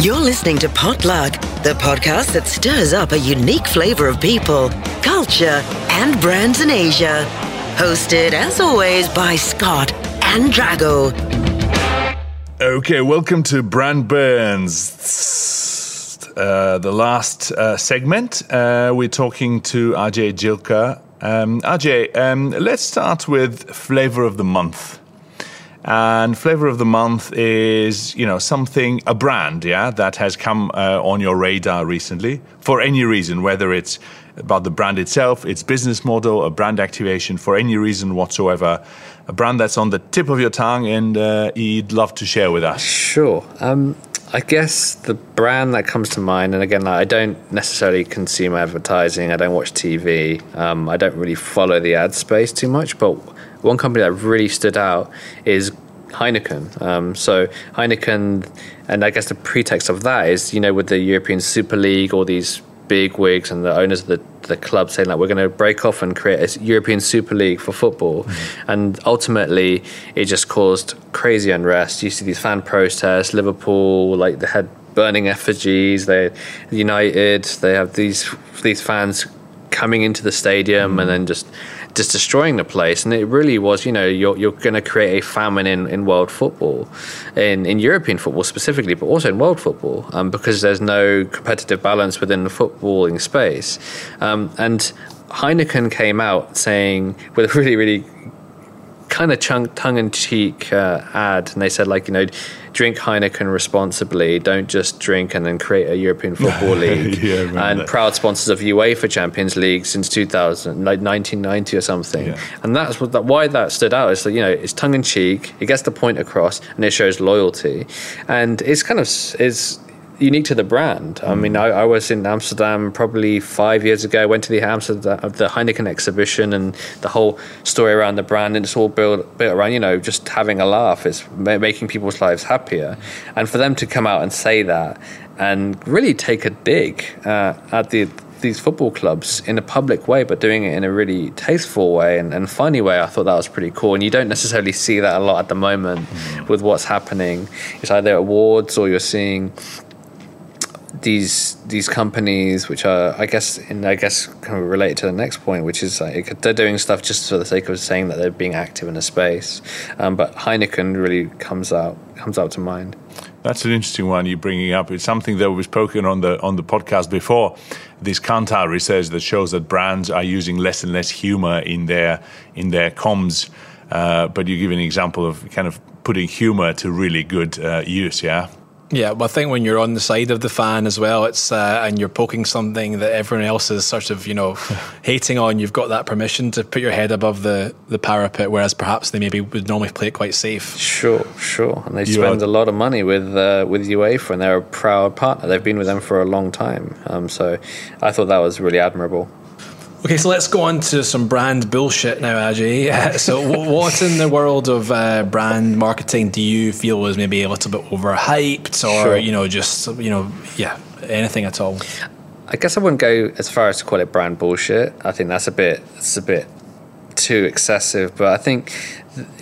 You're listening to Potluck, the podcast that stirs up a unique flavor of people, culture, and brands in Asia. Hosted, as always, by Scott and Drago. Okay, welcome to Brand Burns. Uh, the last uh, segment, uh, we're talking to Ajay Jilka. Um, Ajay, um, let's start with flavor of the month. And flavor of the month is, you know, something, a brand, yeah, that has come uh, on your radar recently for any reason, whether it's about the brand itself, its business model, a brand activation, for any reason whatsoever. A brand that's on the tip of your tongue and uh, you'd love to share with us. Sure. Um, I guess the brand that comes to mind, and again, like, I don't necessarily consume advertising. I don't watch TV. Um, I don't really follow the ad space too much. But one company that really stood out is Heineken. Um, so Heineken, and I guess the pretext of that is, you know, with the European Super League, all these big wigs and the owners of the, the club saying like we're going to break off and create a European Super League for football, mm-hmm. and ultimately it just caused crazy unrest. You see these fan protests, Liverpool, like they had burning effigies. They United, they have these these fans coming into the stadium mm-hmm. and then just just destroying the place. And it really was, you know, you're, you're going to create a famine in, in world football, in, in European football specifically, but also in world football, um, because there's no competitive balance within the footballing space. Um, and Heineken came out saying, with a really, really kind of chunk tongue in cheek uh, ad, and they said, like, you know, drink Heineken responsibly. Don't just drink and then create a European Football League. yeah, and that. proud sponsors of UEFA Champions League since 2000, like 1990 or something. Yeah. And that's what that, why that stood out. Is that you know it's tongue in cheek. It gets the point across, and it shows loyalty. And it's kind of is unique to the brand. I mean, mm. I, I, was in Amsterdam probably five years ago. I went to the Amsterdam the Heineken exhibition and the whole story around the brand, and it's all built built around you know just having a laugh. It's making people's lives happier, and for them to come out and say that and really take a dig uh, at the these football clubs in a public way, but doing it in a really tasteful way and, and, funny way. I thought that was pretty cool. And you don't necessarily see that a lot at the moment mm. with what's happening. It's either awards or you're seeing these these companies, which are, I guess, in I guess, kind of related to the next point, which is like they're doing stuff just for the sake of saying that they're being active in a space. Um, but Heineken really comes out comes out to mind. That's an interesting one you're bringing up. It's something that we've spoken on the on the podcast before. This Kantar research that shows that brands are using less and less humor in their in their comms. Uh, but you give an example of kind of putting humor to really good uh, use. Yeah. Yeah, well, I think when you're on the side of the fan as well, it's uh, and you're poking something that everyone else is sort of you know hating on. You've got that permission to put your head above the, the parapet, whereas perhaps they maybe would normally play it quite safe. Sure, sure, and they you spend are... a lot of money with uh, with UEFA, and they're a proud partner. They've been with them for a long time, um, so I thought that was really admirable. Okay, so let's go on to some brand bullshit now, Ajay. so, what in the world of uh, brand marketing do you feel was maybe a little bit overhyped, or sure. you know, just you know, yeah, anything at all? I guess I wouldn't go as far as to call it brand bullshit. I think that's a bit, it's a bit too excessive. But I think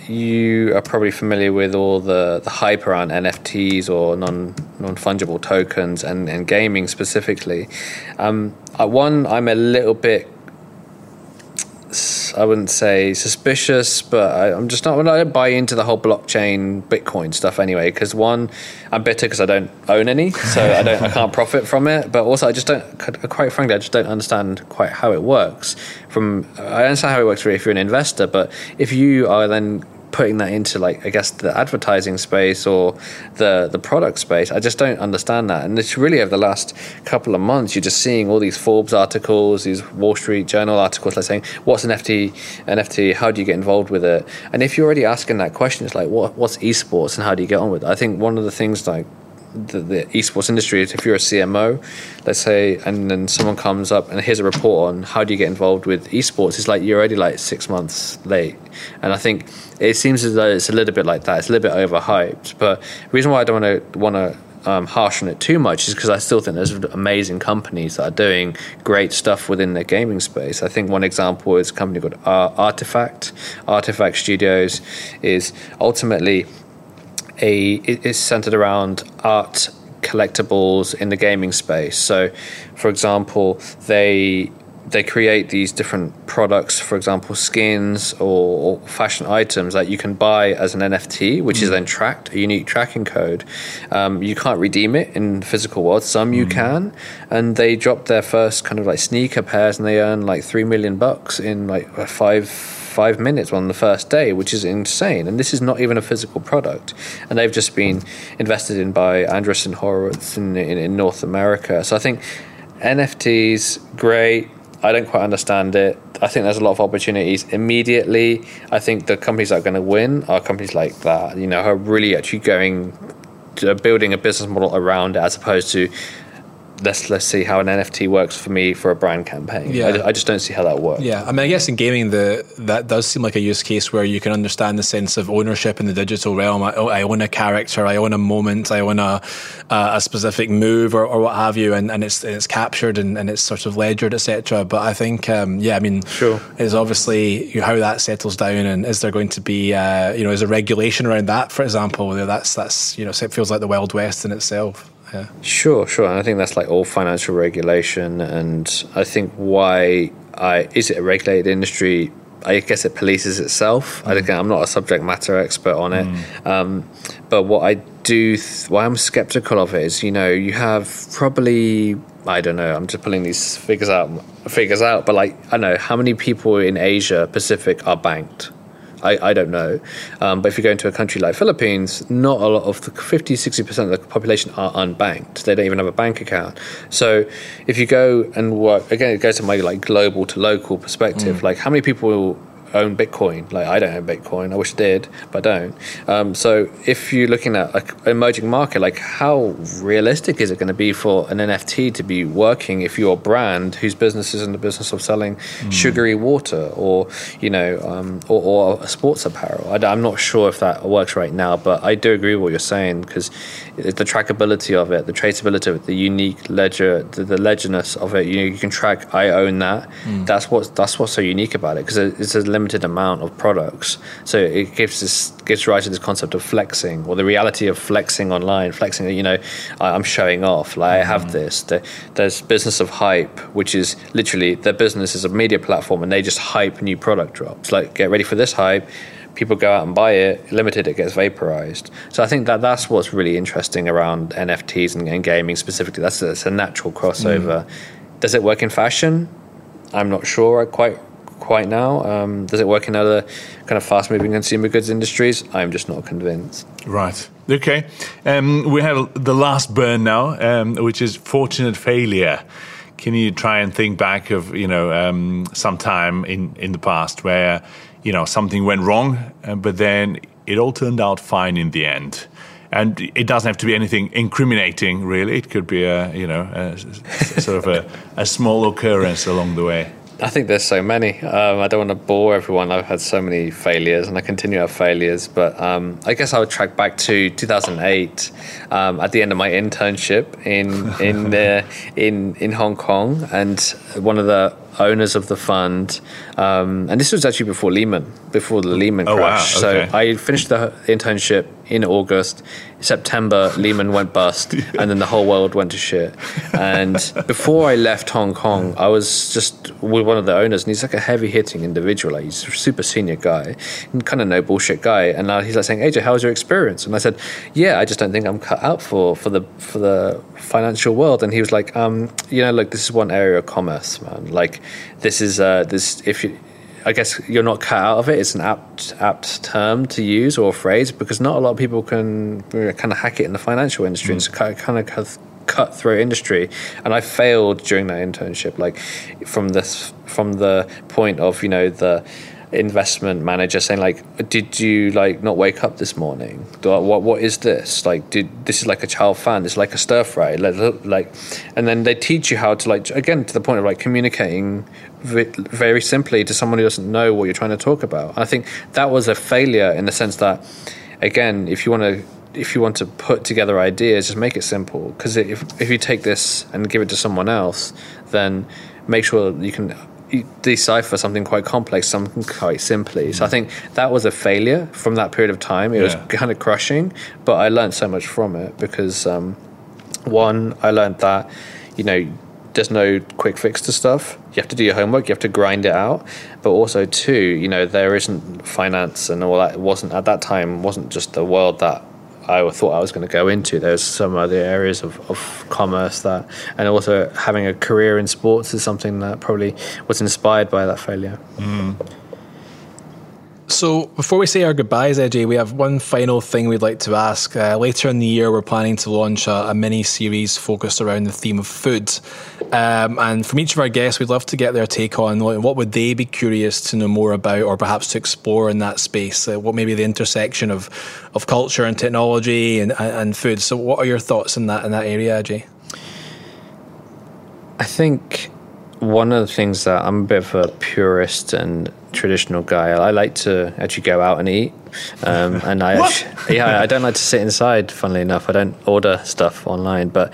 you are probably familiar with all the, the hype around NFTs or non non fungible tokens and, and gaming specifically. Um, uh, one, I'm a little bit I wouldn't say suspicious, but I, am just not. I don't buy into the whole blockchain Bitcoin stuff anyway. Because one, I'm bitter because I don't own any, so I don't, I can't profit from it. But also, I just don't. Quite frankly, I just don't understand quite how it works. From I understand how it works really if you're an investor, but if you are then putting that into like I guess the advertising space or the the product space. I just don't understand that. And it's really over the last couple of months, you're just seeing all these Forbes articles, these Wall Street Journal articles, like saying, "What's an NFT? NFT? How do you get involved with it?" And if you're already asking that question, it's like, "What what's esports and how do you get on with it?" I think one of the things like the, the, esports industry is if you're a CMO, let's say, and then someone comes up and here's a report on how do you get involved with esports, it's like you're already like six months late. And I think it seems as though it's a little bit like that. It's a little bit overhyped. But the reason why I don't want to want to um, harsh on it too much is because I still think there's amazing companies that are doing great stuff within the gaming space. I think one example is a company called RTFKT. RTFKT Studios is ultimately a it is centered around art collectibles in the gaming space. So, for example, they they create these different products, for example, skins or, or, fashion items that you can buy as an NFT, which mm. is then tracked, a unique tracking code. Um, you can't redeem it in the physical world. Some you mm. can, and they dropped their first kind of like sneaker pairs, and they earn like three million bucks in like five five minutes on the first day, which is insane. And this is not even a physical product, and they've just been invested in by Andreessen Horowitz in, in, in North America. So I think NFTs great I don't quite understand it. I think there's a lot of opportunities immediately. I think the companies that are going to win are companies like that, you know, who are really actually going to building a business model around it as opposed to let's let's see how an NFT works for me for a brand campaign. Yeah. I, I, just don't see how that works. Yeah, I mean, I guess in gaming, the that does seem like a use case where you can understand the sense of ownership in the digital realm. I, I own a character, I own a moment, I own a a specific move or, or what have you, and, and it's it's captured and, and it's sort of ledgered, etc. But I think, um, yeah, I mean, sure, is obviously how that settles down, and is there going to be, uh, you know, is there regulation around that, for example? That's that's you know, it feels like the wild west in itself. Yeah. Sure, sure. And I think that's like all financial regulation. And I think why I is it a regulated industry? I guess it polices itself. Mm. I think I'm not a subject matter expert on it, mm. um, but what I do, th- why I'm skeptical of it is, you know, you have probably I don't know. I'm just pulling these figures out, figures out. But like, I don't know how many people in Asia Pacific are banked. I, I don't know. Um, but if you go into a country like Philippines, not a lot of the 50, 60% of the population are unbanked. They don't even have a bank account. So if you go and work, again, it goes to my like global to local perspective. Mm. Like how many people own Bitcoin. Like I don't own Bitcoin. I wish I did, but I don't. Um, so if you're looking at an emerging market, like how realistic is it going to be for an NFT to be working if you're a brand whose business is in the business of selling mm. sugary water or you know um, or, or sports apparel? I, am not sure if that works right now, but I do agree with what you're saying because the trackability of it, the traceability of it, the unique ledger, the, the ledgerness of it. You know, you can track. I own that. Mm. That's what that's what's so unique about it because it's a limited amount of products. So it gives this gives rise to this concept of flexing or the reality of flexing online. Flexing, you know, I'm showing off. Like I have mm. this. There's business of hype, which is literally their business is a media platform, and they just hype new product drops. Like get ready for this hype people go out and buy it, limited, it gets vaporized. So I think that that's what's really interesting around NFTs and, and gaming specifically. That's, that's a natural crossover. Mm. Does it work in fashion? I'm not sure I quite quite now. Um, does it work in other kind of fast moving consumer goods industries? I'm just not convinced. Right. Okay. Um, we have the last burn now, um, which is fortunate failure. Can you try and think back of you know um, some time in in the past where you know something went wrong, uh, but then it all turned out fine in the end. And it doesn't have to be anything incriminating, really. It could be a you know a, sort of a, a small occurrence along the way. I think there's so many. Um, I don't want to bore everyone. I've had so many failures, and I continue to have failures. But um, I guess I would track back to 2008, um, at the end of my internship in in the, in in Hong Kong, and one of the owners of the fund, um, and this was actually before Lehman, before the Lehman oh, crash. Wow. Okay. So I finished the internship in August. September, Lehman went bust, and then the whole world went to shit. And before I left Hong Kong, I was just with one of the owners, and he's like a heavy hitting individual. Like he's a super senior guy, and kind of no bullshit guy. And now he's like saying, "AJ, how was your experience?" And I said, "Yeah, I just don't think I'm cut out for for the for the financial world." And he was like, um, "You know, look, this is one area of commerce, man. Like this is uh, this if you." I guess you're not cut out of it. It's an apt apt term to use or phrase because not a lot of people can kind of hack it in the financial industry. Mm. It's kind of kind cut, cutthroat industry, and I failed during that internship. Like from this from the point of you know the investment manager saying like did you like not wake up this morning? What what is this? Like did this is like a child fan. It's like a stir fry. Like, and then they teach you how to like again to the point of like communicating very simply to someone who doesn't know what you're trying to talk about. I think that was a failure in the sense that again if you want to if you want to put together ideas just make it simple. Because if if you take this and give it to someone else then make sure that you can decipher something quite complex, something quite simply. So I think that was a failure from that period of time. It yeah. was kind of crushing, but I learned so much from it because um, One, I learned that you know there's no quick fix to stuff. You have to do your homework. You have to grind it out. But also, two, you know, there isn't finance and all that. It wasn't at that time. wasn't just the world that I thought I was going to go into. There's some other areas of, of commerce that, and also having a career in sports is something that probably was inspired by that failure. Mm. So, before we say our goodbyes, AJ, we have one final thing we'd like to ask. Uh, later in the year, we're planning to launch a, a mini series focused around the theme of food. Um, and from each of our guests, we'd love to get their take on what would they be curious to know more about, or perhaps to explore in that space. Uh, what maybe the intersection of of culture and technology and, and food. So, what are your thoughts in that in that area, AJ? I think one of the things that I'm a bit of a purist and traditional guy. I like to actually go out and eat, um, and I actually, yeah I don't like to sit inside. Funnily enough, I don't order stuff online. But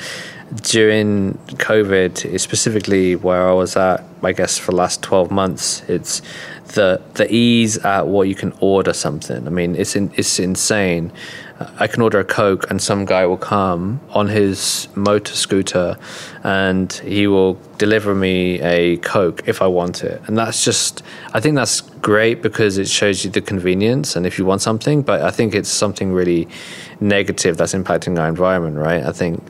during COVID, specifically where I was at, I guess for the last twelve months, it's the the ease at what you can order something. I mean, it's in, it's insane. I can order a Coke and some guy will come on his motor scooter and he will deliver me a Coke if I want it. And that's just, I think that's great because it shows you the convenience and if you want something, but I think it's something really negative that's impacting our environment, right? I think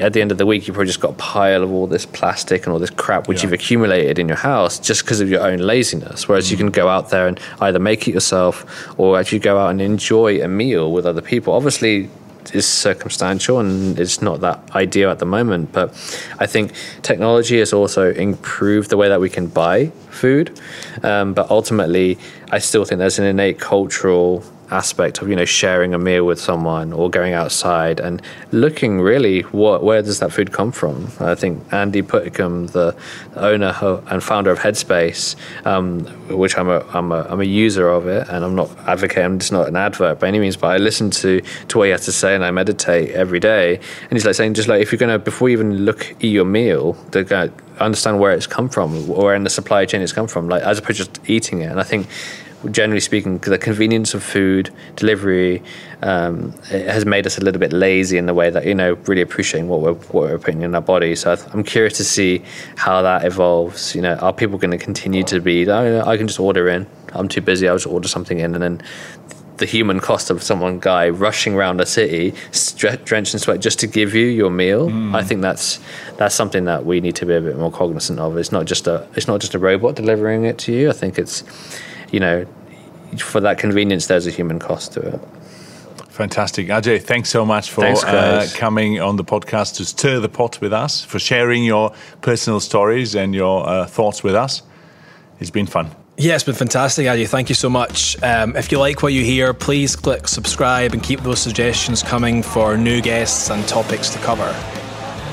at the end of the week, you've probably just got a pile of all this plastic and all this crap which yeah. you've accumulated in your house just because of your own laziness. Whereas mm. you can go out there and either make it yourself or actually go out and enjoy a meal with other people. Obviously, is circumstantial and it's not that ideal at the moment. But I think technology has also improved the way that we can buy food. Um, but ultimately, I still think there's an innate cultural aspect of you know sharing a meal with someone or going outside and looking really what where does that food come from? I think andy Puddicombe the owner and founder of headspace um, which I'm a, I'm a i'm a user of it and i'm not advocating it's not an advert by any means but i listen to to what he has to say and i meditate every day. And he's like saying just like if you're gonna before you even look eat your meal they're gonna understand where it's come from or in the supply chain it's come from like as opposed to just eating it. And i think generally speaking, the convenience of food delivery um, has made us a little bit lazy in the way that you know really appreciating what we're what we're putting in our body. So I'm curious to see how that evolves. You know, are people going to continue to be? Oh, I can just order in. I'm too busy. I'll just order something in, and then the human cost of someone guy rushing around a city drenched in sweat just to give you your meal mm. i think that's that's something that we need to be a bit more cognizant of it's not just a it's not just a robot delivering it to you i think it's you know, for that convenience, there's a human cost to it. Fantastic. Ajay, thanks so much for thanks, uh, coming on the podcast to stir the pot with us, for sharing your personal stories and your uh, thoughts with us. It's been fun. Yeah, it's been fantastic, Ajay. Thank you so much. Um, if you like what you hear, please click subscribe and keep those suggestions coming for new guests and topics to cover.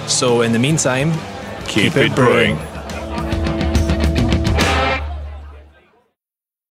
So, in the meantime, keep, keep it brewing. brewing.